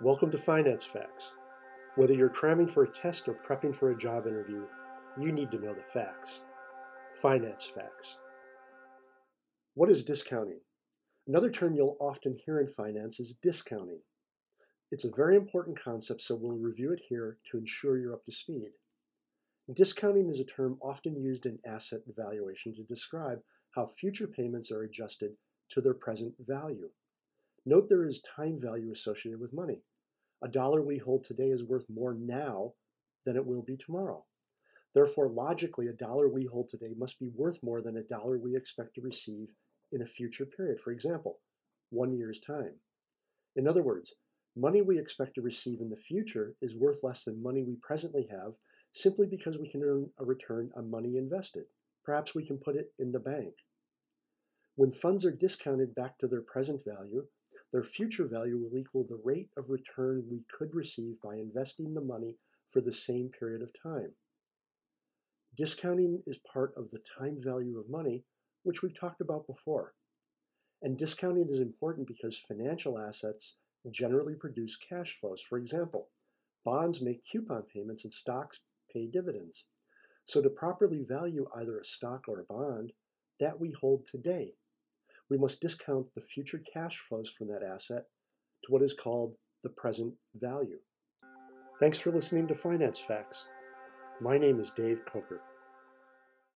Welcome to Finance Facts. Whether you're cramming for a test or prepping for a job interview, you need to know the facts. Finance Facts. What is discounting? Another term you'll often hear in finance is discounting. It's a very important concept, so we'll review it here to ensure you're up to speed. Discounting is a term often used in asset valuation to describe how future payments are adjusted to their present value. Note there is time value associated with money. A dollar we hold today is worth more now than it will be tomorrow. Therefore, logically, a dollar we hold today must be worth more than a dollar we expect to receive in a future period, for example, one year's time. In other words, money we expect to receive in the future is worth less than money we presently have simply because we can earn a return on money invested. Perhaps we can put it in the bank. When funds are discounted back to their present value, their future value will equal the rate of return we could receive by investing the money for the same period of time. Discounting is part of the time value of money, which we've talked about before. And discounting is important because financial assets generally produce cash flows. For example, bonds make coupon payments and stocks pay dividends. So to properly value either a stock or a bond, that we hold today we must discount the future cash flows from that asset to what is called the present value. Thanks for listening to Finance Facts. My name is Dave Coker.